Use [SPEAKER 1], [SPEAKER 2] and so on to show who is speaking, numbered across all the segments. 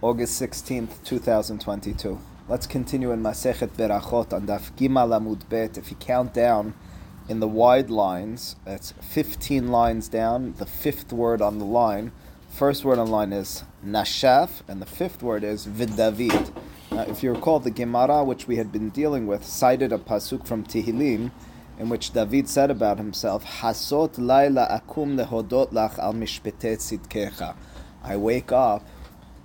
[SPEAKER 1] August 16th, 2022. Let's continue in Masechet Berachot on Daf Gimel Amud Bet. If you count down in the wide lines, it's 15 lines down, the fifth word on the line. First word on the line is Nashaf, and the fifth word is Vidavid. Now, if you recall, the Gemara, which we had been dealing with, cited a pasuk from Tehillim, in which David said about himself, Hasot laila akum lehodot lach al mishpete. I wake up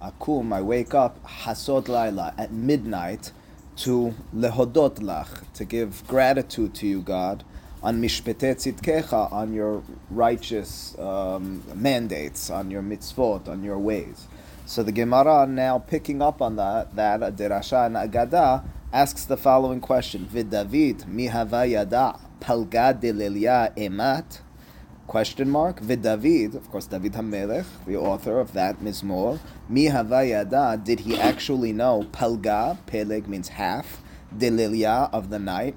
[SPEAKER 1] akum, I wake up hasod laila at midnight to lehodot lach, to give gratitude to you, God, on mishpete tzidkecha, on your righteous um, mandates, on your mitzvot, on your ways. So the Gemara now picking up on that, that Derasha and Agada asks the following question: Vid David mi hava yada palgad de emat Question mark. David, of course, David Hamelech, the author of that Mizmor. Mi havayada, did he actually know Palga, Peleg means half, Delilia of the night,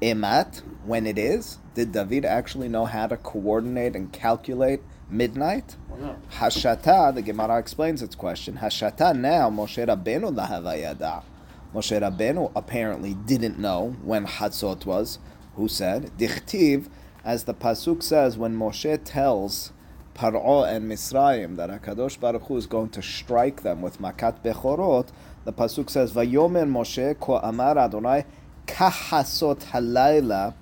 [SPEAKER 1] Emat, when it is? Did David actually know how to coordinate and calculate midnight? Hashata, the Gemara explains its question. Hashata now, Moshe Rabbeinu lahavayada. Moshe Rabbeinu apparently didn't know when Hatzot was. Who said? Dichtiv, as the pasuk says, when Moshe tells Paro and Misraim that Hakadosh Baruch Hu is going to strike them with makat bechorot, the pasuk says, "Vayomer Moshe ko amar Adonai kahasot halayla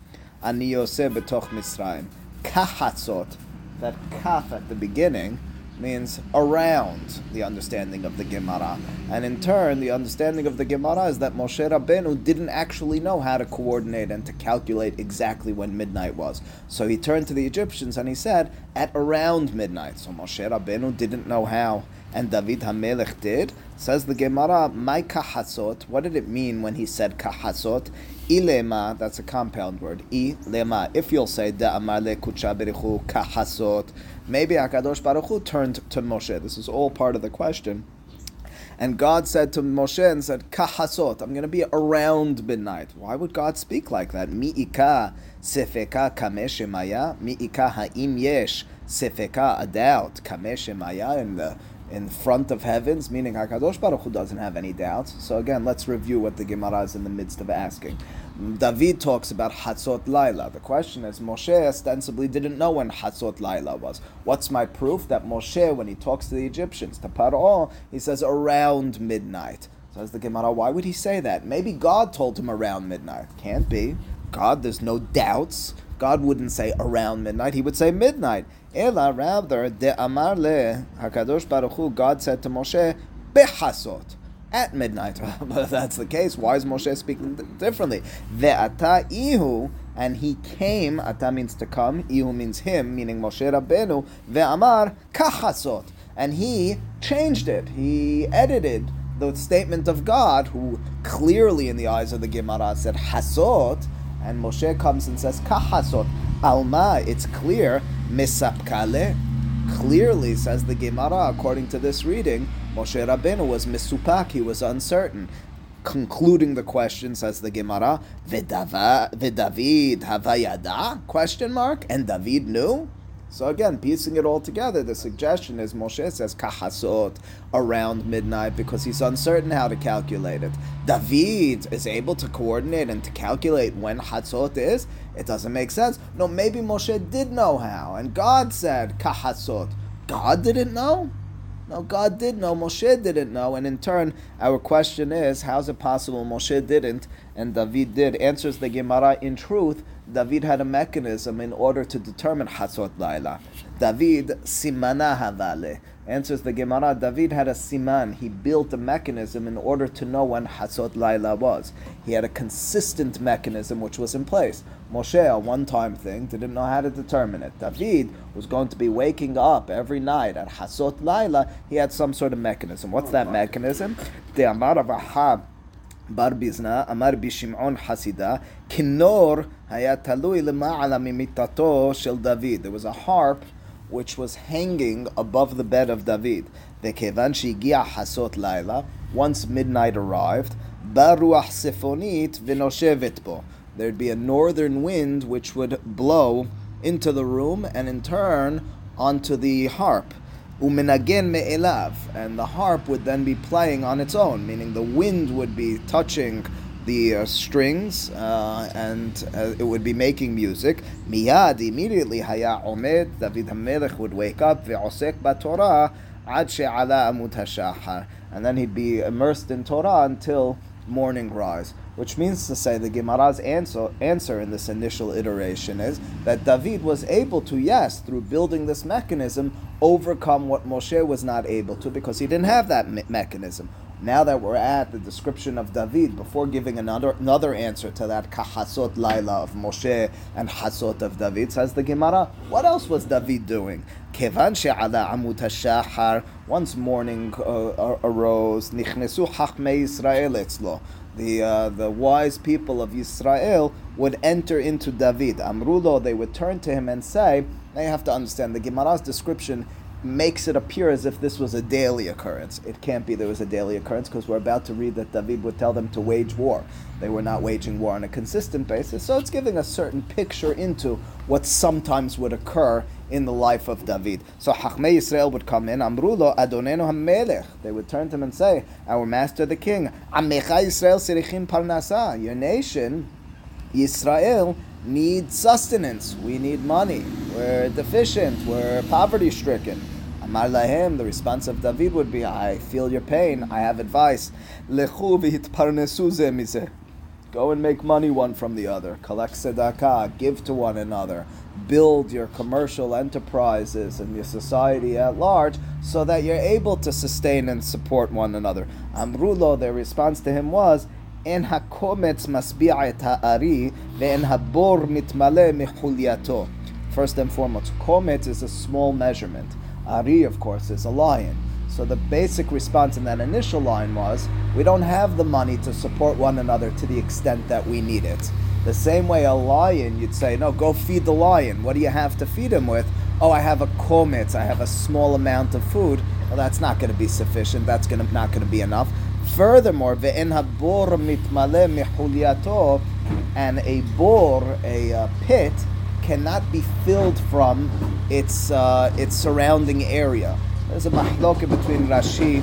[SPEAKER 1] ani yoseh betoch Misraim." Kahasot, that kaf at the beginning means around the understanding of the Gemara. And in turn, the understanding of the Gemara is that Moshe Rabbeinu didn't actually know how to coordinate and to calculate exactly when midnight was. So he turned to the Egyptians and he said, at around midnight. So Moshe Rabbeinu didn't know how, and David HaMelech did. Says the Gemara, my kahasot, what did it mean when he said kahasot? Ilema, that's a compound word. Ilema. If you'll say da amale kucha kahasot, maybe Hakadosh Baruch Hu turned to Moshe. This is all part of the question. And God said to Moshe and said, Kahasot, I'm going to be around midnight. Why would God speak like that? Mi'ika sefeka kameshemaya. Mi'ika ha'im yesh sefeka, a doubt. Kameshemaya in the in front of heavens, meaning Hakadosh Baruch Hu doesn't have any doubts. So again, let's review what the Gemara is in the midst of asking. David talks about Hatzot Laila. The question is, Moshe ostensibly didn't know when Hatzot Laila was. What's my proof that Moshe, when he talks to the Egyptians, to Paro, he says around midnight. Says the Gemara, why would he say that? Maybe God told him around midnight. Can't be. God, there's no doubts. God wouldn't say around midnight, he would say midnight. Ela, rather, de amar le, HaKadosh Baruch Hu, God said to Moshe, behasot, at midnight. But if that's the case, why is Moshe speaking differently? Ve'ata ihu, and he came, ata means to come, ihu means him, meaning Moshe Rabbeinu, ve'amar kahasot, and he changed it, he edited the statement of God, who clearly in the eyes of the Gemara said hasot, and Moshe comes and says, Kahasot. Alma, it's clear, Misapkale. Clearly, says the Gemara, according to this reading, Moshe Rabbeinu was misupak, he was uncertain. Concluding the question, says the Gemara, Vidavid havayada? Question mark. And David knew? So again, piecing it all together, the suggestion is Moshe says kahasot around midnight because he's uncertain how to calculate it. David is able to coordinate and to calculate when hatzot is. It doesn't make sense. No, maybe Moshe did know how, and God said kahasot. God didn't know. No, God did know, Moshe didn't know, and in turn, our question is, how's it possible Moshe didn't and David did? Answers the Gemara, in truth, David had a mechanism in order to determine Hatzot Laila. David simana havale. Answers the Gemara, David had a siman. He built a mechanism in order to know when Hatzot Laila was. He had a consistent mechanism which was in place. Moshe, a one-time thing, didn't know how to determine it. David was going to be waking up every night at Hatzot Laila. He had some sort of mechanism. What's oh that mechanism? The Amar בר ביזנה, אמר בשמעון חסידה, כינור היה תלוי למעלה ממיטתו של דוד. There was a harp which was hanging above the bed of David. וכיוון שהגיע חסות לילה, once midnight arrived, בא רוח ספונית ונושבת בו. There'd be a northern wind which would blow into the room and in turn onto the harp. Uminagen me'elav, and the harp would then be playing on its own, meaning the wind would be touching the uh, strings uh, and uh, it would be making music. Miyad, immediately, haya omed, David HaMelech would wake up, ve'osek ba'torah, ad she'ala amud hashahar. And then he'd be immersed in Torah until morning rise. Which means to say, the Gemara's answer, answer in this initial iteration is that David was able to, yes, through building this mechanism, overcome what Moshe was not able to because he didn't have that me- mechanism. Now that we're at the description of David, before giving another another answer to that kahasot laila of Moshe and hasot of David, says the Gemara, what else was David doing? Kevan she'ala amut once morning uh, arose, nichnesu hachmei Yisrael etzlo. The, uh, the wise people of Israel would enter into David. Amrulo, they would turn to him and say, now you have to understand, the Gemara's description makes it appear as if this was a daily occurrence. It can't be there was a daily occurrence because we're about to read that David would tell them to wage war. They were not waging war on a consistent basis, so it's giving a certain picture into what sometimes would occur in the life of David. So Hachmei Yisrael would come in, Amrulo Adonenu HaMelech. They would turn to him and say, Our master the king, Amecha Yisrael Sirichim Parnasa. Your nation, Yisrael, need sustenance. We need money. We're deficient. We're poverty stricken. Amar lahem, the response of David would be, I feel your pain. I have advice. Go and make money one from the other. Collect tzedakah. Give to one another Build your commercial enterprises and your society at large so that you're able to sustain and support one another. Amrulo, their response to him was, אין הקומץ משביע את הארי ואין הבור מתמלא מחולייתו. First and foremost, kometz is a small measurement. Ari, of course, is a lion. So the basic response in that initial line was, we don't have the money to support one another to the extent that we need it. The same way a lion, you'd say, no, go feed the lion. What do you have to feed him with? Oh, I have a kometz, I have a small amount of food. Well, that's not going to be sufficient. That's gonna, not going to be enough. Furthermore, ve'en habor mitmale mehulyato, and a bor, a uh, pit, cannot be filled from its uh, its surrounding area. There's a mahloka between Rashi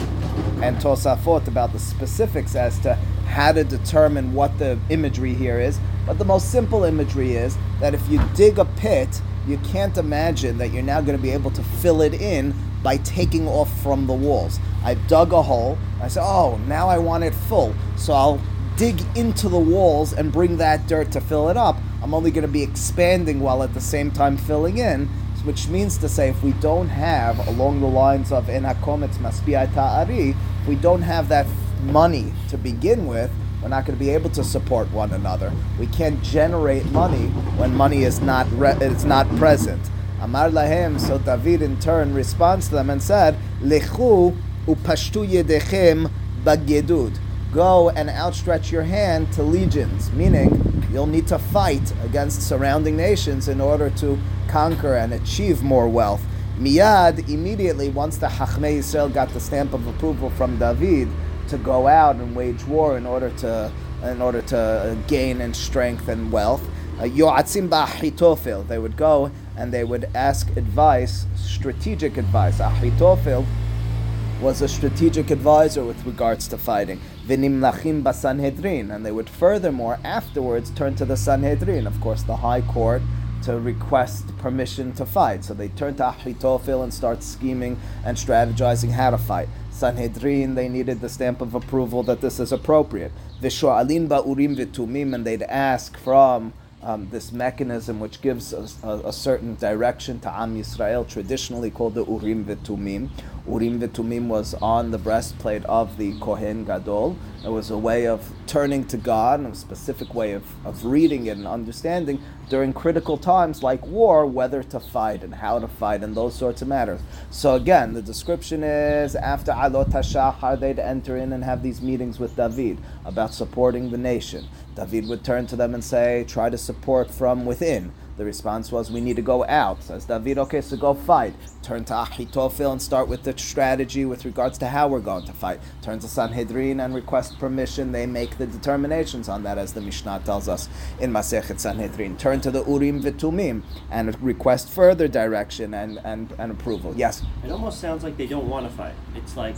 [SPEAKER 1] and Tosafot about the specifics as to how to determine what the imagery here is. But the most simple imagery is that if you dig a pit, you can't imagine that you're now going to be able to fill it in by taking off from the walls. I've dug a hole. I said, oh, now I want it full. So I'll dig into the walls and bring that dirt to fill it up. I'm only going to be expanding while at the same time filling in, which means to say if we don't have, along the lines of enakometz maspiai ta'ari, we don't have that money to begin with, we're not going to be able to support one another. We can't generate money when money is not re- it's not present. Amar lahem, so David in turn responds to them and said, Lechu upashtu yedechem bagedud. Go and outstretch your hand to legions, meaning you'll need to fight against surrounding nations in order to conquer and achieve more wealth. Miyad, immediately, once the Hachmei Yisrael got the stamp of approval from David to go out and wage war in order to in order to gain and strength and wealth, uh, Yoatzim. They would go and they would ask advice, strategic advice. Ahitofel was a strategic advisor with regards to fighting. Vinimlachim basanhedrin, and they would furthermore afterwards turn to the Sanhedrin, of course, the high court, to request permission to fight. So they turn to Ahitofel and start scheming and strategizing how to fight. Sanhedrin, they needed the stamp of approval that this is appropriate. Visho'alin ba'urim v'tumim, and they'd ask from um, this mechanism which gives a, a, certain direction to Am Yisrael, traditionally called the Urim V'Tumim. Urim V'Tumim was on the breastplate of the Kohen Gadol. It was a way of turning to God, a specific way of, of reading it and understanding during critical times like war, whether to fight and how to fight and those sorts of matters. So again, the description is after Alot HaShachar, they'd enter in and have these meetings with David about supporting the nation. David would turn to them and say, try to support from within. The response was, we need to go out. Says David, okay, so go fight. Turn to Ahitophel and start with the strategy with regards to how we're going to fight. Turn to Sanhedrin and request permission. They make the determinations on that, as the Mishnah tells us in Masechet Sanhedrin. Turn to the Urim Vitumim and request further direction and, and, and approval. Yes?
[SPEAKER 2] It almost sounds like they don't want to fight. It's like,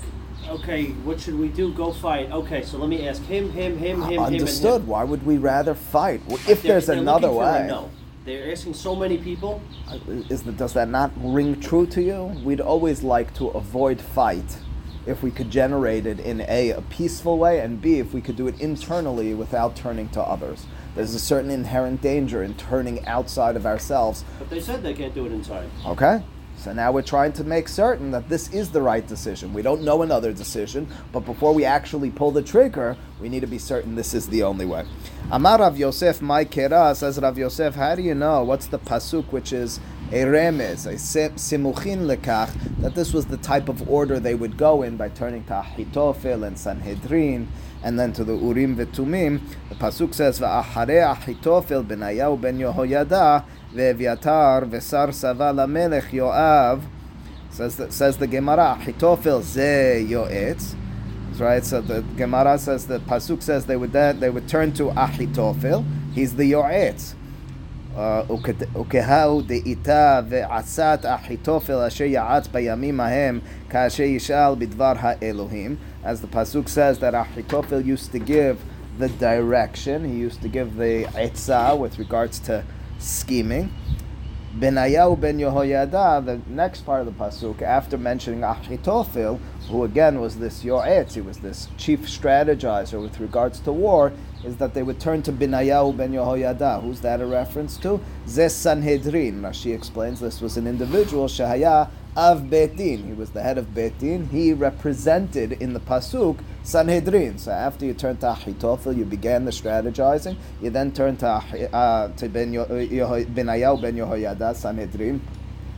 [SPEAKER 2] okay, what should we do? Go fight. Okay, so let me ask him, him, him, him,
[SPEAKER 1] Understood.
[SPEAKER 2] him, him.
[SPEAKER 1] Why would we rather fight? If there's another
[SPEAKER 2] looking for a
[SPEAKER 1] way.
[SPEAKER 2] no. They're asking so many people.
[SPEAKER 1] Uh, is the, does that not ring true to you? We'd always like to avoid fight if we could generate it in a, a peaceful way, and b if we could do it internally without turning to others. There's a certain inherent danger in turning outside of ourselves.
[SPEAKER 2] But they said they can't do it inside.
[SPEAKER 1] Okay. So now we're trying to make certain that this is the right decision. We don't know another decision, but before we actually pull the trigger, we need to be certain this is the only way. Amar Rav Yosef, my kera, says Rav Yosef, how do you know? What's the pasuk which is a remez, a sim- simuchin lekach, that this was the type of order they would go in by turning to Ahitophel and Sanhedrin, and then to the Urim Vetumim. The pasuk says, "Va'acharei Ahitophel benayahu ben Yehoyada ve'Eviatar ve'sar sava lamelech Yoav." Says the, says the Gemara, Ahitophel ze yoetz. Right, so the Gemara says the pasuk says they would then they would turn to Ahitophel. He's the yoetz. וכהו דאיתה ועצת אחיתופל אשר יעץ בימים ההם כאשר ישאל בדבר האלוהים. as the Pasuk says that Ahitophel used to give the direction, he used to give the etzah with regards to scheming. Benayahu ben Yehoyada, the next part of the pasuk, after mentioning Ahitophel, who again was this Yoetz, he was this chief strategizer with regards to war, is that they would turn to Benayahu ben Yehoyada. Who's that a reference to? Zes Sanhedrin. Rashi explains this was an individual, Shahaya of Beit Din. He was the head of Beit Din. He represented in the pasuk Sanhedrin. So after you turn to Ahitophel, you began the strategizing. You then turn to, uh, to ben Benayahu ben Yehoyada, Sanhedrin.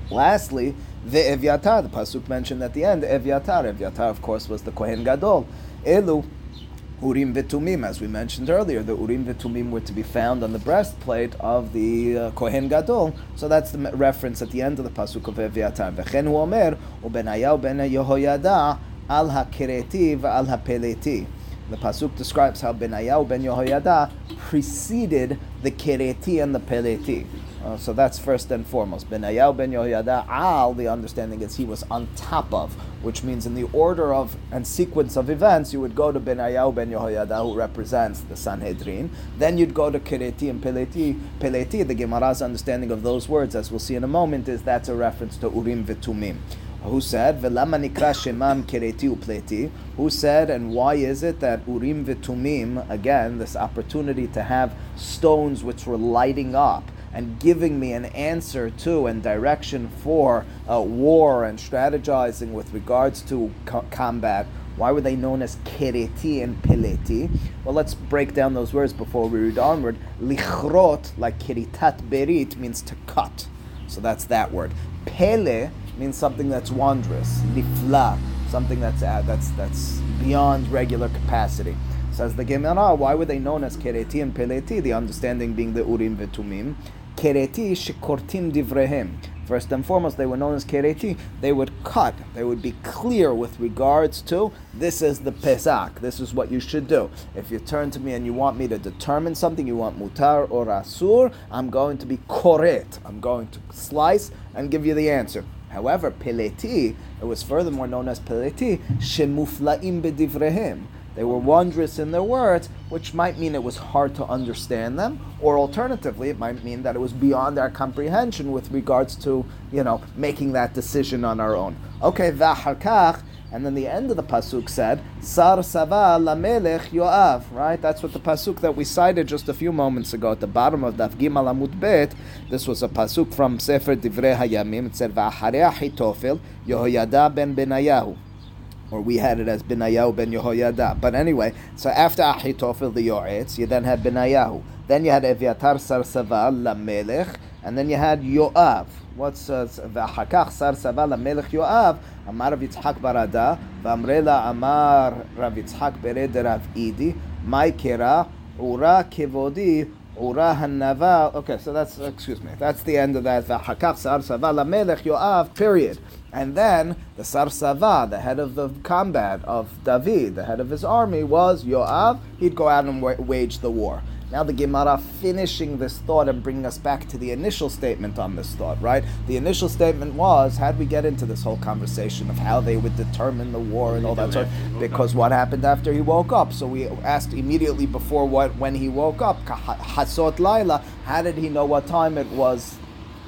[SPEAKER 1] Lastly, the Evyatar, the pasuk mentioned at the end, Evyatar. Evyatar, of course, was the Kohen Gadol. Elu, Urim Vitumim, as we mentioned earlier, the Urim Vitumim were to be found on the breastplate of the uh, Kohen Gadol. So that's the reference at the end of the pasuk of Evyatar. V'chen hu omer, ben Yehoyada al hakereti v'al hapeleti. The pasuk describes how Benayahu ben Yehoyada preceded the Kereti and the Peleti. Uh, so that's first and foremost. Benayahu ben Yehoyada al, the understanding is he was on top of, which means in the order of and sequence of events, you would go to Benayahu ben Yehoyada, who represents the Sanhedrin. Then you'd go to Kereti and Peleti. Peleti, the Gemara's understanding of those words, as we'll see in a moment, is that's a reference to Urim Vitumim. Who said, "Velama nikra shemam kereti upleti"? Who said, and why is it that urim v'tumim again this opportunity to have stones which were lighting up and giving me an answer to and direction for uh, war and strategizing with regards to co- combat? Why were they known as kereti and peleti? Well, let's break down those words before we read onward. Lichrot, like kiritat berit, means to cut. So that's that word. Pele means something that's wondrous. Nifla, something that's uh, that's that's beyond regular capacity. Says the Gemara, why were they known as Kereti and Peleti? The understanding being the Urim Vetumim. Kereti shekortim divrehem. First and foremost, they were known as Kereti. They would cut. They would be clear with regards to this is the psak. This is what you should do. If you turn to me and you want me to determine something, you want mutar or asur, I'm going to be koret. I'm going to slice and give you the answer. However, Peleti, it was furthermore known as Peleti, shemuflaim bedivrehem. They were wondrous in their words, which might mean it was hard to understand them, or alternatively, it might mean that it was beyond our comprehension with regards to, you know, making that decision on our own. Okay, v'acharkach, and then the end of the pasuk said, "Sar sava lamelech Yoav." Right? That's what the pasuk that we cited just a few moments ago at the bottom of Daf Gimel Amud Bet. This was a pasuk from Sefer Divrei Hayamim. It said, "V'acharei Ahitofel Yehoyada ben Benayahu." Or we had it as Benayahu ben Yehoyada. But anyway, so after Ahitophel the Yoetz, you then had Benayahu. Then you had Eviatar Sarsava Lamelech, and then you had Yoav. What's uh, V'achakach Sarsava Lamelech Yoav? Amar Rav Barada, V'amrela Amar Rav Yitzhak Bered Rav Idi, Mai Kera, Ura Kevodi. Okay, so that's excuse me. That's the end of that. V'hakaf sarsava lamelech Yoav. Period. And then the sarsava, the head of the combat of David, the head of his army, was Yoav. He'd go out and wage the war. Now the Gemara finishing this thought and bringing us back to the initial statement on this thought, right? The initial statement was, how did we get into this whole conversation of how they would determine the war and all that sort? Because what happened after he woke up? So we asked immediately before what when he woke up, Hasot Laila, how did he know what time it was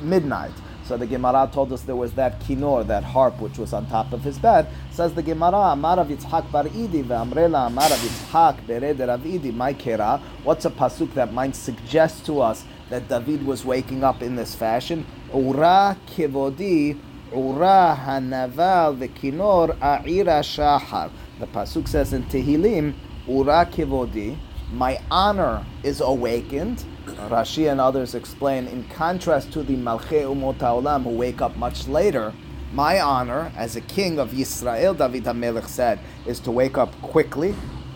[SPEAKER 1] midnight? So the Gemara told us there was that kinor, that harp, which was on top of his bed. Says the Gemara, Amar Yitzhak bar Idi, ve'amrela Amar Yitzhak bered Rav Idi. What's a pasuk that might suggest to us that David was waking up in this fashion? Ura kivodi, ura hanaval the ve'kinor a'ira shahar. The pasuk says in Tehillim, ura kivodi, my honor is awakened Rashi and others explain, in contrast to the Malchei Umot Haolam who wake up much later, my honor as a king of Yisrael, David HaMelech said, is to wake up quickly.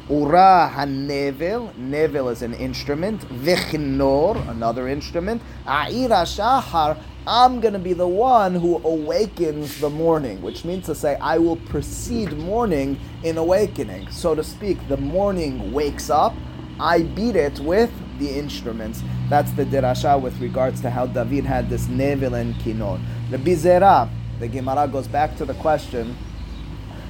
[SPEAKER 1] Ura HaNevel, Nevel is an instrument. Vichnor, another instrument. A'ira Shahar, I'm going to be the one who awakens the morning, which means to say, I will precede morning in awakening. So to speak, the morning wakes up, I beat it with the instruments. That's the dirasha with regards to how David had this nevel and kinor. The bizera, the Gemara goes back to the question.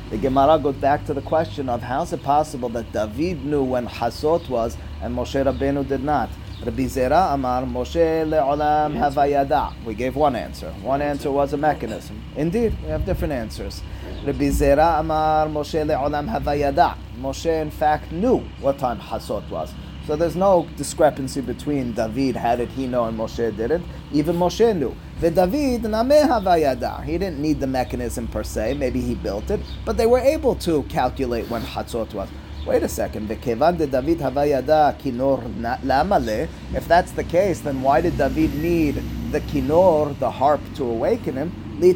[SPEAKER 1] The Gemara goes back to the question of how is it possible that David knew when Hasot was and Moshe Rabbeinu did not. Rabbi Zera Amar Moshe le'olam havayada. We gave one answer. One answer was a mechanism. Indeed, we have different answers. Rabbi Zera Amar Moshe le'olam havayada. Moshe in fact knew what time Hasot was. So there's no discrepancy between David, how did he know, and Moshe didn't. Even Moshe knew. David vayada. He didn't need the mechanism per se. Maybe he built it, but they were able to calculate when Hatzot was. Wait a second. De David. If that's the case, then why did David need the kinor, the harp, to awaken him? Says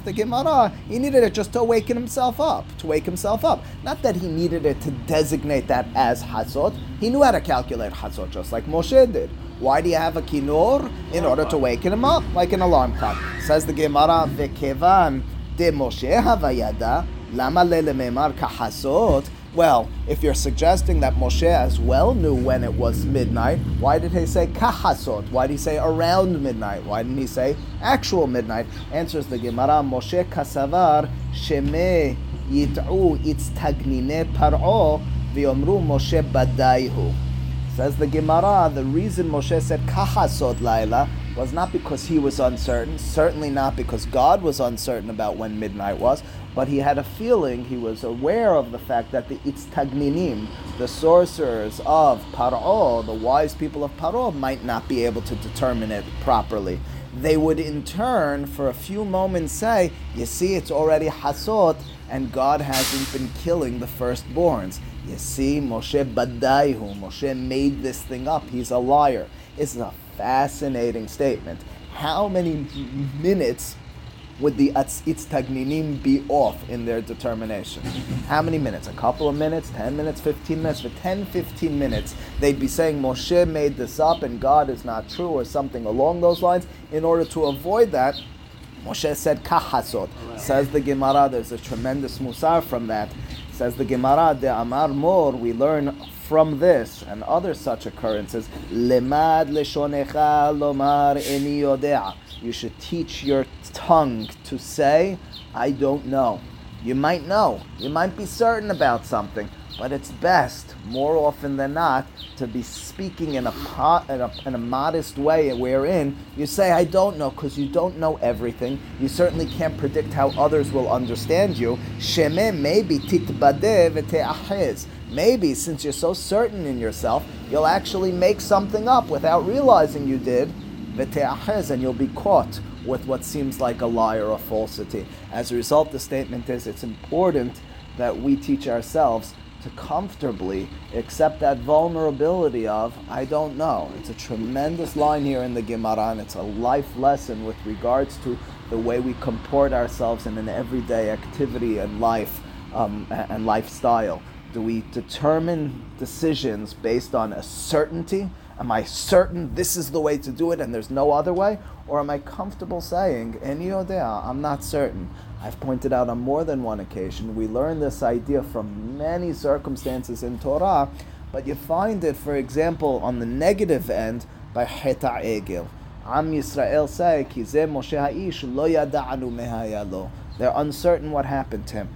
[SPEAKER 1] the Gemara. He needed it just to awaken himself up, to wake himself up. Not that he needed it to designate that as Hazot. He knew how to calculate Hazot just like Moshe did. Why do you have a kinor? In order to waken him up, like an alarm clock. Says the Gemara, Vekevan de Moshe havayada, lama le lememar kahasot. Well, if you're suggesting that Moshe as well knew when it was midnight, why did he say kahasot? Why did he say around midnight? Why didn't he say actual midnight? Answers the Gemara, Moshe kasavar sheme yit'u itztagnine par'o v'yomru Moshe badaihu. Says the Gemara, the reason Moshe said kahasot laila was not because he was uncertain, certainly not because God was uncertain about when midnight was, but he had a feeling, he was aware of the fact that the Itztagninim, the sorcerers of Paro, the wise people of Paro, might not be able to determine it properly. They would in turn, for a few moments, say, You see, it's already Hasot, and God hasn't been killing the firstborns. You see, Moshe Badaihu, Moshe made this thing up. He's a liar. It's a fascinating statement. How many minutes would the Itztagninim be off in their determination? How many minutes? A couple of minutes? 10 minutes? 15 minutes? For 10, 15 minutes, they'd be saying Moshe made this up and God is not true or something along those lines. In order to avoid that, Moshe said kahasot. Says the Gemara, there's a tremendous musar from that. Says the Gemara, de Amar Mor, we learn from this and other such occurrences, lemad leshonecha lomar. You should teach your tongue to say, I don't know. You might know. You might be certain about something, but it's best, more often than not, to be speaking in a, pot, in a, in a modest way wherein you say, I don't know, because you don't know everything. You certainly can't predict how others will understand you. Sheme maybe titbade Maybe, since you're so certain in yourself, you'll actually make something up without realizing you did, and you'll be caught with what seems like a lie or a falsity. As a result, the statement is it's important that we teach ourselves to comfortably accept that vulnerability of, I don't know. It's a tremendous line here in the Gemara, and it's a life lesson with regards to the way we comport ourselves in an everyday activity and life um, and lifestyle. Do we determine decisions based on a certainty? Am I certain this is the way to do it and there's no other way? Or am I comfortable saying, Eni yodea, I'm not certain? I've pointed out on more than one occasion, we learn this idea from many circumstances in Torah, but you find it, for example, on the negative end by Heta Egel. Am Yisrael say, Moshe Ha'ish lo yada'anu mehayalo. They're uncertain what happened to him.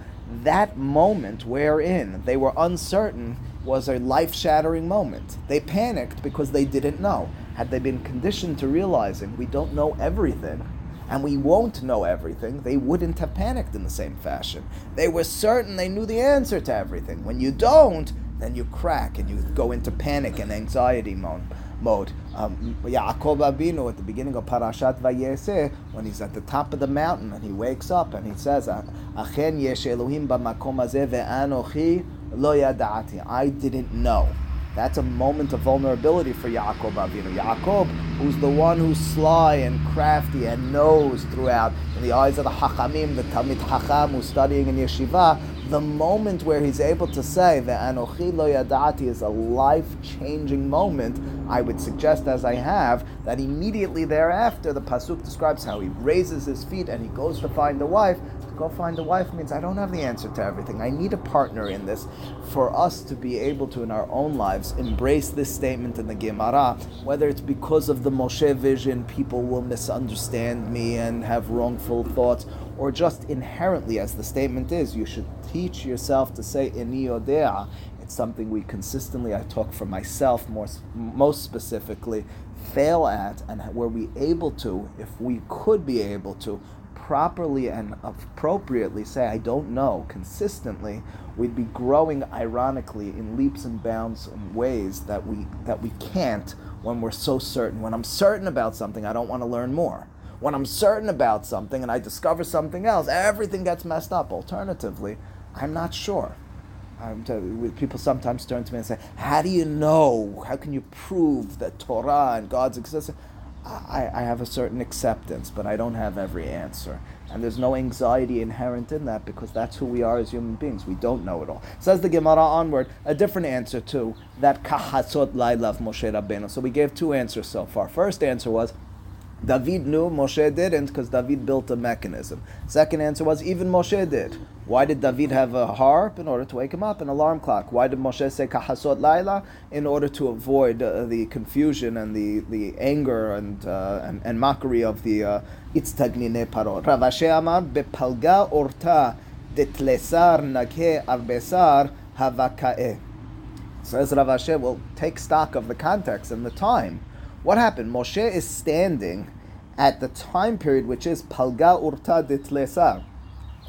[SPEAKER 1] That moment wherein they were uncertain was a life shattering moment. They panicked because they didn't know. Had they been conditioned to realizing we don't know everything, and we won't know everything, they wouldn't have panicked in the same fashion. They were certain they knew the answer to everything. When you don't, then you crack and you go into panic and anxiety mode. Mode. Um, Yaakov Abinu at the beginning of Parashat Vayetzei, when he's at the top of the mountain and he wakes up and he says, "Achen yesh Elohim b'makom hazeh ve'anochi lo yadati." I didn't know. That's a moment of vulnerability for Yaakov Avinu. Yaakov, who's the one who's sly and crafty and knows throughout, in the eyes of the Hachamim, the Talmid Hacham who's studying in Yeshiva, the moment where he's able to say that Anochi lo yadati is a life-changing moment, I would suggest, as I have, that immediately thereafter the pasuk describes how he raises his feet and he goes to find a wife. To go find a wife means I don't have the answer to everything. I need a partner in this for us to be able to, in our own lives, embrace this statement in the Gemara. Whether it's because of the Moshe vision, people will misunderstand me and have wrongful thoughts, or just inherently, as the statement is, you should teach yourself to say "Ini yodea." It's something we consistently, I talk for myself more, most specifically, fail at, and were we able to, if we could be able to, properly and appropriately say, I don't know, consistently, we'd be growing ironically in leaps and bounds in ways that we that we can't when we're so certain. When I'm certain about something, I don't want to learn more. When I'm certain about something and I discover something else, everything gets messed up. Alternatively, I'm not sure. People sometimes turn to me and say, How do you know? How can you prove that Torah and God's existence? I, I have a certain acceptance, but I don't have every answer. And there's no anxiety inherent in that because that's who we are as human beings. We don't know it all. Says the Gemara onward, a different answer to that kahasot laila of Moshe Rabbeinu. So we gave two answers so far. First answer was, David knew, Moshe didn't, because David built a mechanism. Second answer was even Moshe did. Why did David have a harp? In order to wake him up, an alarm clock. Why did Moshe say kahasot laila? In order to avoid uh, the confusion and the, the anger and, uh, and, and mockery of the itztagnine uh, parot. Rav amar bepalga orta detlesar nake arbesar havakae. Says Rav Ashi, well, take stock of the context and the time. What happened? Moshe is standing at the time period which is Palga Urta Ditlesar,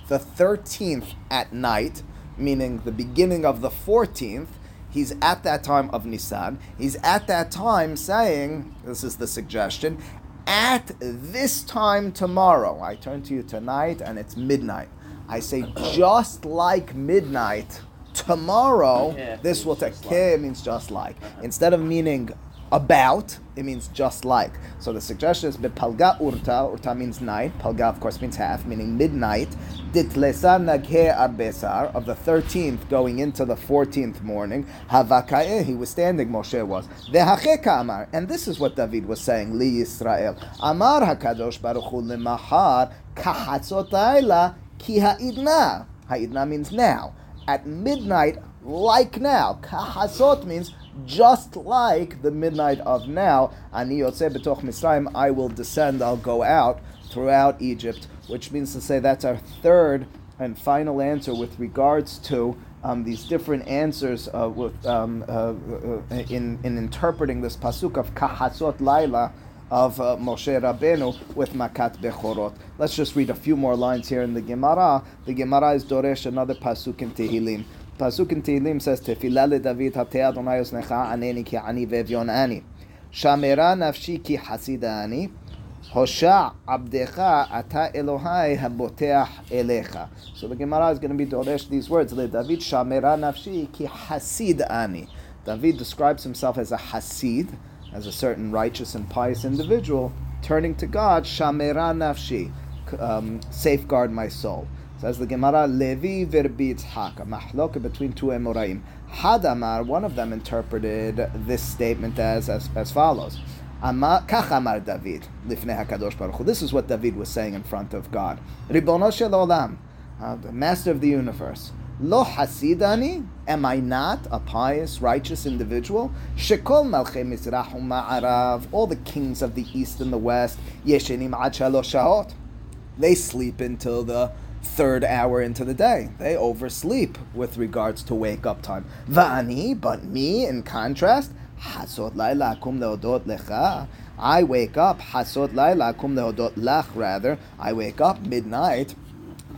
[SPEAKER 1] the 13th at night, meaning the beginning of the 14th. He's at that time of Nisan. He's at that time saying, this is the suggestion, at this time tomorrow. I turn to you tonight and it's midnight. I say, just like midnight, tomorrow, yeah, this will take. Like. means just like. Instead of meaning about, it means just like. So the suggestion is palga urta, urta means night, palga of course means half, meaning midnight. Ditlesa naghe arbesar, of the 13th going into the 14th morning, havakae, he was standing, Moshe was. Vehacheka amar, and this is what David was saying, li Yisrael. Amar hakadosh baruch hu lemahar, kahatzot ki ha'idna. Ha'idna means now. At midnight, like now. Kahasot means just like the midnight of now, Ani betoch Misraim, I will descend, I'll go out throughout Egypt, which means to say that's our third and final answer with regards to um, these different answers uh, with, um, uh, uh, in, in interpreting this pasuk of Kahasot Laila of uh, Moshe Rabbeinu with Makat Bechorot. Let's just read a few more lines here in the Gemara. The Gemara is Doresh another pasuk in Tehillim. Pasuk in Tehillim says, Tefillah le David hatei Adonai osnecha aneni ki ani ve'evyon ani. Shamera nafshi ki hasida ani. Hosha abdecha ata Elohai haboteach elecha. So the Gemara is going to be doresh these words. Le David shamera nafshi ki hasid ani. David describes himself as a hasid, as a certain righteous and pious individual, turning to God, shamera nafshi, um, safeguard my soul. Says the Gemara, Levi verbi Yitzhak, a between two Emoraim. Hadamar, one of them interpreted this statement as, as, as follows. Kach David, lifnei HaKadosh Baruch Hu. This is what David was saying in front of God. Ribono shel olam, uh, the master of the universe. Lo hasidani, am I not a pious, righteous individual? Shekol malchei mizrach ma'arav, all the kings of the east and the west, yeshenim ad shalosh They sleep until the third hour into the day. They oversleep with regards to wake up time. Va'ani, but me, in contrast, hasot laila kum leodot lecha. I wake up, hasot laila kum leodot lach, rather. I wake up midnight.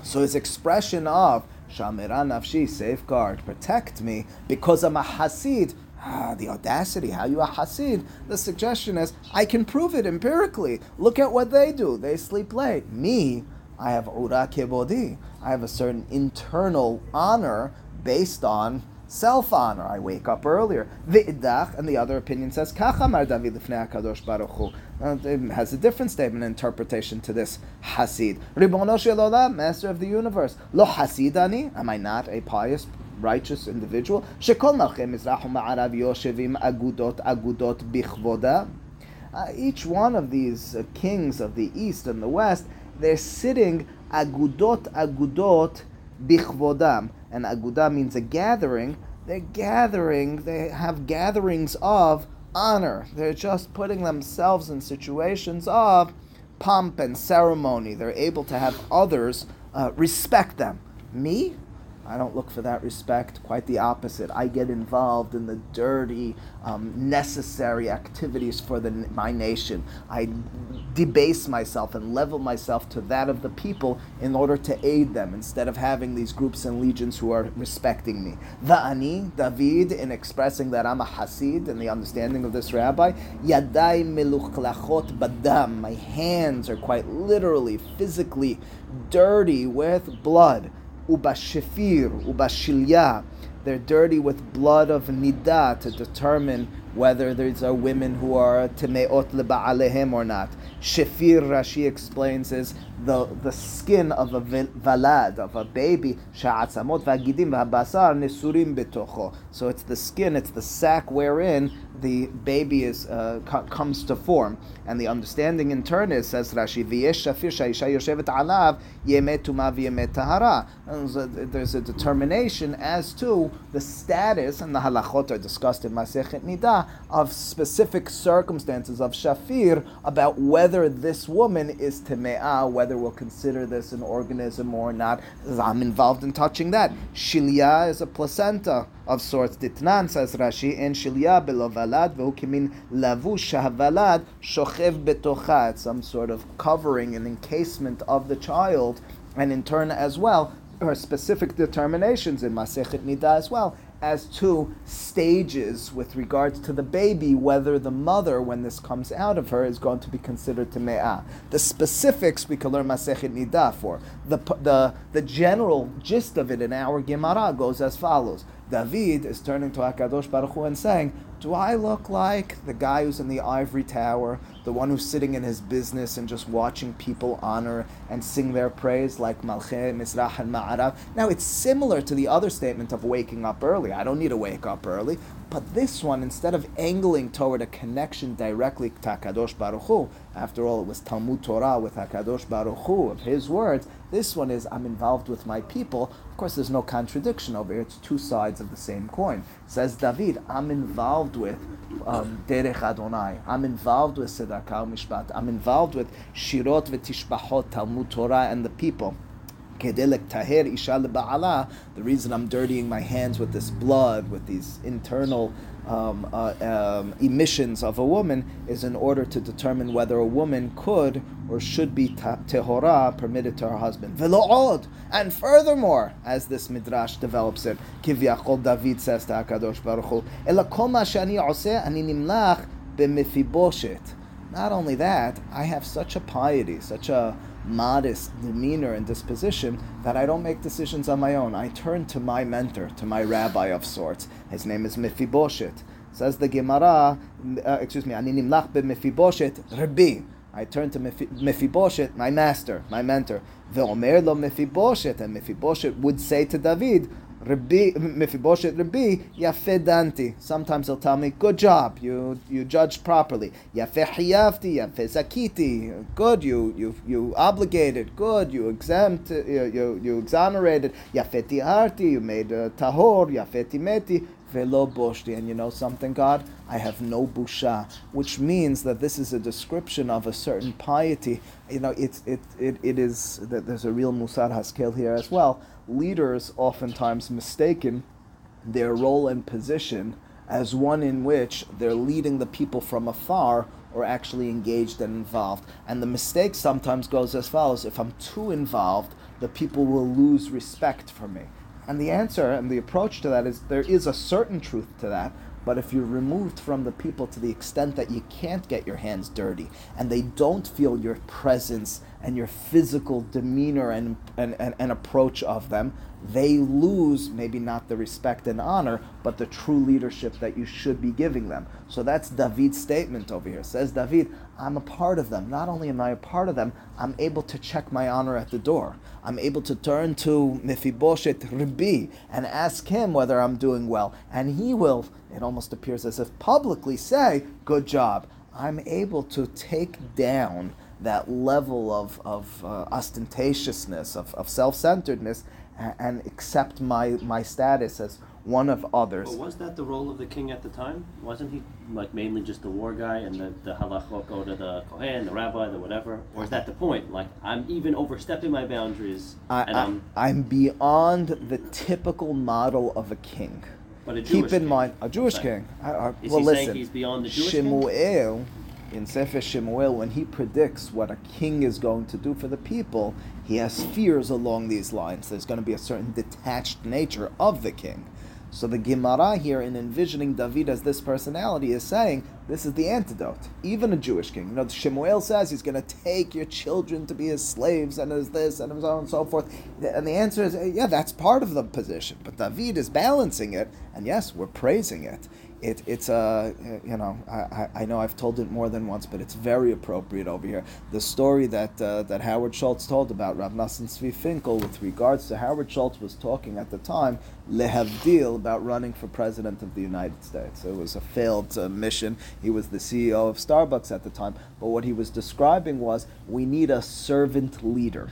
[SPEAKER 1] So his expression of Shamira nafshi, safeguard, protect me, because I'm a Hasid. Ah, the audacity, how you a Hasid? The suggestion is, I can prove it empirically. Look at what they do. They sleep late. Me, I have ura kebodi. I have a certain internal honor based on self honor. I wake up earlier. V'idach, and the other opinion says, Kachamar David lifnei HaKadosh Baruch Hu. It has a different statement interpretation to this Hasid. Ribono Shelolam, Master of the Universe. Lo Hasidani, am I not a pious righteous individual? Agudot Bichvoda. Uh, each one of these uh, kings of the east and the west they're sitting agudot agudot bichvodam. And aguda means a gathering. They're gathering, they have gatherings of honor. They're just putting themselves in situations of pomp and ceremony. They're able to have others uh, respect them. Me? I don't look for that respect. Quite the opposite. I get involved in the dirty, um, necessary activities for the, my nation. I debase myself and level myself to that of the people in order to aid them instead of having these groups and legions who are respecting me. The Ani, David, in expressing that I'm a Hasid and the understanding of this rabbi, Yadai meluchlachot badam. My hands are quite literally, physically dirty with blood ubashifir, ubashilya. They're dirty with blood of nida to determine whether these are women who are temeot leba'alehem or not. Shefir, Rashi explains, is the, the skin of a valad, of a baby. Sha'atzamot v'agidim v'habasar nesurim betocho. So it's the skin, it's the sack wherein the baby is uh, co- comes to form. And the understanding in turn is, says Rashi, alav yemet tahara. There's a determination as to the status, and the halachot are discussed in Masechet Nida, of specific circumstances of shafir about whether this woman is teme'ah, whether we'll consider this an organism or not. I'm involved in touching that. Shilya is a placenta of sorts. Ditnan says Rashi, and shilya belovalad vehukimin lavush shahavalad shochev betocha. It's some sort of covering and encasement of the child, and in turn as well, or specific determinations in Masechet Nida as well as to stages with regards to the baby, whether the mother, when this comes out of her, is going to be considered to. The specifics we can learn Masechet Nida for. The, the, the general gist of it in our Gemara goes as follows. David is turning to Hakadosh Baruch Hu and saying, "Do I look like the guy who's in the ivory tower, the one who's sitting in his business and just watching people honor and sing their praise like Malche, Mizrach, and Ma'arav?" Now it's similar to the other statement of waking up early. I don't need to wake up early, but this one, instead of angling toward a connection directly to Hakadosh Baruch Hu, after all, it was Talmud Torah with Hakadosh Baruch Hu of His words. This one is I'm involved with my people. Of course, there's no contradiction over here. It's two sides of the same coin. Says David, I'm involved with um, Derech Adonai. I'm involved with Tzedakah Mishpat. I'm involved with Shirot v'Tishbachot, Talmud Torah, and the people. The reason I'm dirtying my hands with this blood, with these internal um, uh, um, emissions of a woman, is in order to determine whether a woman could or should be tehora permitted to her husband. Velo'od! And furthermore, as this midrash develops it, Kivyachol David says to HaKadosh Baruch Hu, Ela oseh ani nimlach b'mefiboshet. Not only that, I have such a piety, such a modest demeanor and disposition that I don't make decisions on my own. I turn to my mentor, to my rabbi of sorts. His name is Mephibosheth. Says the Gemara, uh, excuse me, Ani nimlach Mephibosheth, Rabbi. I turn to Mephibosheth, my master, my mentor. Ve'omer lo Mephibosheth, and Mephibosheth would say to David, Rabbi, Mephibosheth Rabbi, Yafe Danti. Sometimes he'll tell me, good job, you you judged properly. Yafe Hiyavti, Yafe Zakiti. Good, you you you obligated. Good, you exempt, you you, you exonerated. Yafe Tiharti, you made uh, tahor. Yafe Timeti. Velo boshti, and you know something, God? I have no busha, which means that this is a description of a certain piety. You know, it's it it, it is that there's a real musar haskel here as well leaders oftentimes mistaken their role and position as one in which they're leading the people from afar or actually engaged and involved. And the mistake sometimes goes as follows if I'm too involved, the people will lose respect for me. And the answer and the approach to that is there is a certain truth to that, but if you're removed from the people to the extent that you can't get your hands dirty and they don't feel your presence and your physical demeanor and, and, and, and, approach of them, they lose maybe not the respect and honor, but the true leadership that you should be giving them. So that's David's statement over here. Says David, I'm a part of them. Not only am I a part of them, I'm able to check my honor at the door. I'm able to turn to Mephibosheth Rabbi and ask him whether I'm doing well. And he will, it almost appears as if publicly say, Good job. I'm able to take down that level of, of uh, ostentatiousness, of, of self centeredness, and, and accept my, my status as one of others.
[SPEAKER 2] But was that the role of the king at the time? Wasn't he like mainly just the war guy and the, the halachot go to the kohen, the rabbi, the whatever? Or is that the point? Like I'm even overstepping my boundaries
[SPEAKER 1] I,
[SPEAKER 2] and
[SPEAKER 1] I,
[SPEAKER 2] I'm
[SPEAKER 1] I'm beyond the typical model of a king.
[SPEAKER 2] but a Jewish
[SPEAKER 1] Keep in
[SPEAKER 2] king.
[SPEAKER 1] mind, a Jewish
[SPEAKER 2] Right.
[SPEAKER 1] king. I, I,
[SPEAKER 2] Is
[SPEAKER 1] well,
[SPEAKER 2] he
[SPEAKER 1] listen.
[SPEAKER 2] saying he's beyond the Jewish king?
[SPEAKER 1] Shemuel, in Sefer Shemuel, when he predicts what a king is going to do for the people, he has fears along these lines. There's going to be a certain detached nature of the king. So the Gemara here, in envisioning David as this personality, is saying this is the antidote. Even a Jewish king, you know, Shemuel says he's going to take your children to be his slaves and as this and so on and so forth. And the answer is, yeah, that's part of the position. But David is balancing it, and yes, we're praising it it, it's a you know I, I- know I've told it more than once, but it's very appropriate over here. The story that uh, that Howard Schultz told about Rav Nosson Tzvi Finkel with regards to Howard Schultz was talking at the time lehavdil about running for president of the United States. It was a failed uh, mission. He was the CEO of Starbucks at the time, but what he was describing was we need a servant leader.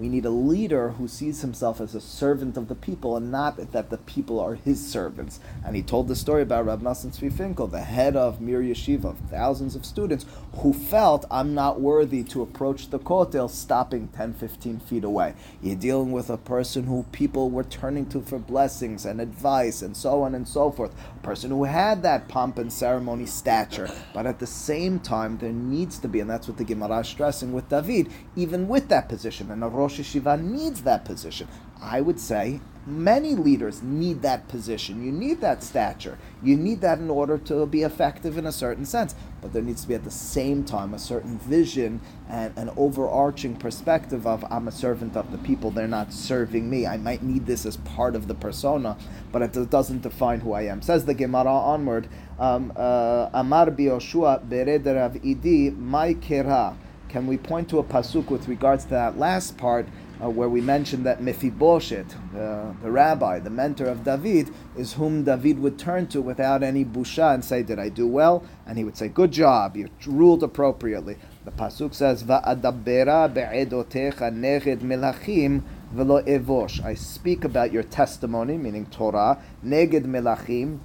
[SPEAKER 1] We need a leader who sees himself as a servant of the people and not that the people are his servants. And he told the story about Rab Nosson Tzvi Finkel, the head of Mir Yeshiva, of thousands of students, who felt, I'm not worthy to approach the kotel stopping 10, 15 feet away. You're dealing with a person who people were turning to for blessings and advice and so on and so forth. A person who had that pomp and ceremony stature. But at the same time, there needs to be, and that's what the Gemara is stressing with David, even with that position. And a Rosh Yeshiva needs that position. I would say many leaders need that position. You need that stature. You need that in order to be effective in a certain sense. But there needs to be at the same time a certain vision and an overarching perspective of I'm a servant of the people. They're not serving me. I might need this as part of the persona, but it doesn't define who I am. Says the Gemara onward. um, uh, Amar bered Rav Idi my kera. Can we point to a pasuk with regards to that last part uh, where we mentioned that Mephibosheth, the, rabbi, the mentor of David, is whom David would turn to without any busha and say, "Did I do well?" And he would say, "Good job. You ruled appropriately." The pasuk says, "Va'adabera be'edotecha neged melachim." Velo evosh. I speak about your testimony, meaning Torah, neged melachim,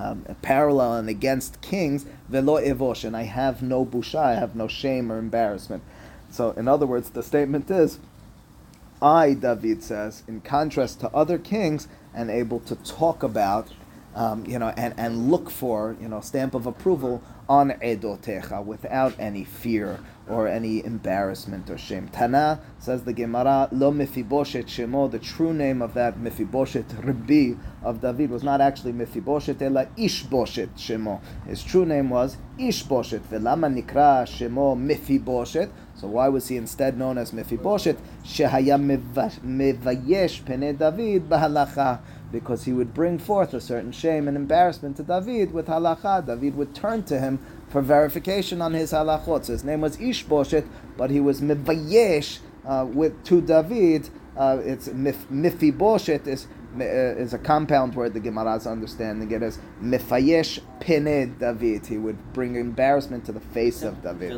[SPEAKER 1] um, parallel and against kings, velo evosh, and I have no busha, I have no shame or embarrassment. So, in other words, the statement is, I, David says, in contrast to other kings, am able to talk about, um, you know, and, and look for, you know, stamp of approval on edotecha without any fear or any embarrassment or shame. Tana says the Gemara, lo Mephibosheth shemo, the true name of that Mephibosheth Rabbi of David was not actually Mephibosheth, ela Ishboshet shemo. His true name was Ishboshet. Velama nikra shemo Mephibosheth. So why was he instead known as Mephibosheth? Shehaya meva- mevayesh pene David bahalacha. Because he would bring forth a certain shame and embarrassment to David with halacha. David would turn to him for verification on his halachot. So his name was Ishboshet, but he was mivayesh uh, with to David. Uh, it's mif, mifiboshet is uh, is a compound word. The Gemara's understanding it as mifayesh pene David. He would bring embarrassment to the face of David.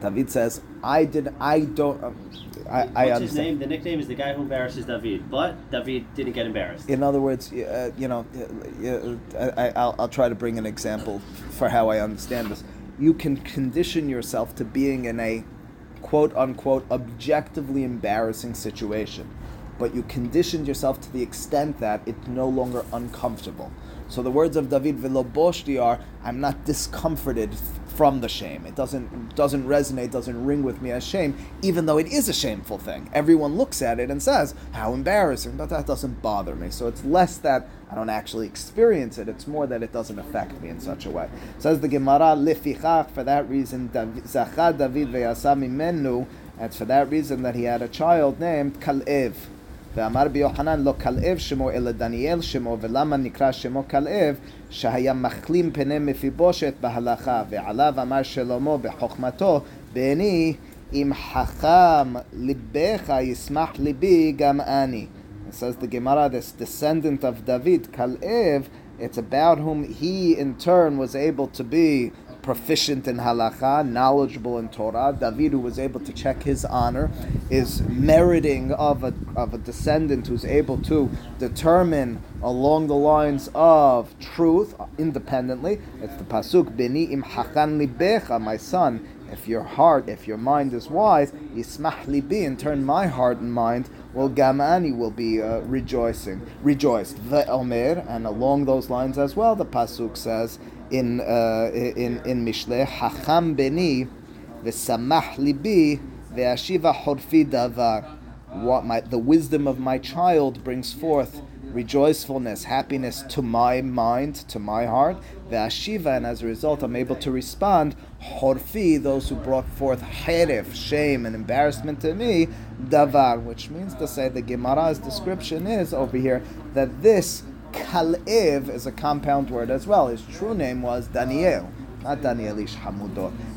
[SPEAKER 1] David says, "I did. I don't. Um, I,
[SPEAKER 2] What's
[SPEAKER 1] I
[SPEAKER 2] his
[SPEAKER 1] understand."
[SPEAKER 2] name? The nickname is the guy who embarrasses David, but David didn't get embarrassed.
[SPEAKER 1] In other words, uh, you know, uh, I, I'll, I'll try to bring an example for how I understand this. You can condition yourself to being in a quote unquote objectively embarrassing situation, but you conditioned yourself to the extent that it's no longer uncomfortable. So the words of David Viloboshti are, I'm not discomforted from the shame. It doesn't doesn't resonate, doesn't ring with me as shame, even though it is a shameful thing. Everyone looks at it and says, How embarrassing, but that doesn't bother me. So it's less that I don't actually experience it, it's more that it doesn't affect me in such a way. Says the Gemara, Lifichach, for that reason, Zachad David ve'asami menu, it's for that reason that he had a child named Kalev. ואמר ביוחנן לא כלאב שמו אלא דניאל שמו ולמה נקרא שמו כלאב שהיה מחלים פני מפיבושת בהלכה ועליו אמר שלמה בחוכמתו בעיני אם חכם ליבך ישמח ליבי גם אני. It says the Gemara, this descendant of David, Kalev, it's about whom he in turn was able to be proficient in halacha, knowledgeable in Torah. David, who was able to check his honor, is meriting of a, of a descendant who's able to determine along the lines of truth independently. It's the pasuk beni im hachan libecha, my son. If your heart, if your mind is wise, yismach libi, in turn my heart and mind will gamani will be uh, rejoicing, rejoiced. The Omer, and along those lines as well, the pasuk says in uh, in in Mishle, Hacham beni v'samach libi ve'ashiva horfi davar. What my the wisdom of my child brings forth rejoicefulness, happiness to my mind, to my heart. The Ve'ashiva, and as a result, I'm able to respond. Horfi, those who brought forth heref, shame and embarrassment to me, davar, which means to say the Gemara's description is over here that this Kalev is a compound word as well. His true name was Daniel, not Daniel Ish.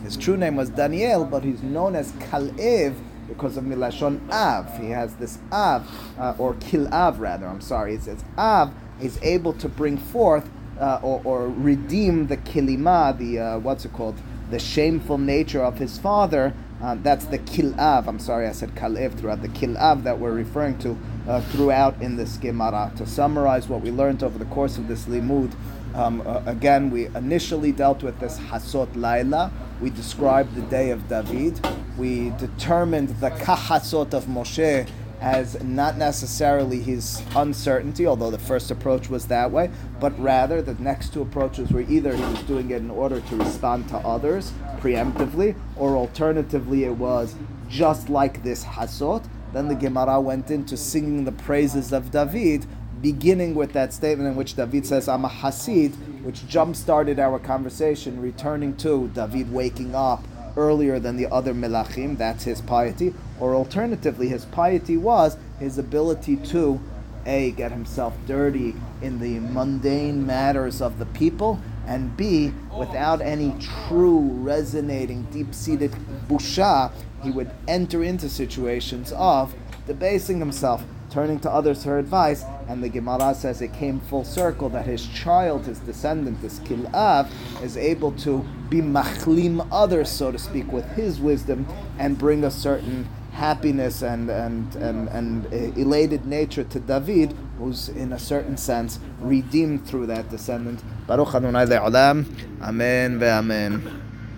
[SPEAKER 1] His true name was Daniel, but he's known as Kalev because of Milashon Av. He has this Av, uh, or Kilav rather, I'm sorry. It says Av is able to bring forth uh, or, or redeem the Kilima, the, uh, what's it called? The shameful nature of his father. Uh, that's the Kilav. I'm sorry, I said Kalev throughout. The Kilav that we're referring to uh, throughout in this Gemara. To summarize what we learned over the course of this limud, um, uh, again, we initially dealt with this Hasot Laila. We described the day of David. We determined the Kahasot of Moshe as not necessarily his uncertainty, although the first approach was that way, but rather the next two approaches were either he was doing it in order to respond to others preemptively, or alternatively it was just like this Hasot. Then the Gemara went into singing the praises of David, beginning with that statement in which David says, I'm a Hasid, which jump started our conversation, returning to David waking up earlier than the other Melachim, that's his piety, or alternatively, his piety was his ability to A, get himself dirty in the mundane matters of the people, and B, without any true, resonating, deep seated busha, he would enter into situations of debasing himself, turning to others for advice, and the Gemara says it came full circle that his child, his descendant, this Kilav, is able to be machlim others, so to speak, with his wisdom and bring a certain happiness and, and, and, and uh, elated nature to David, who's in a certain sense redeemed through that descendant. Baruch Adonai le'olam. Amen ve'amen.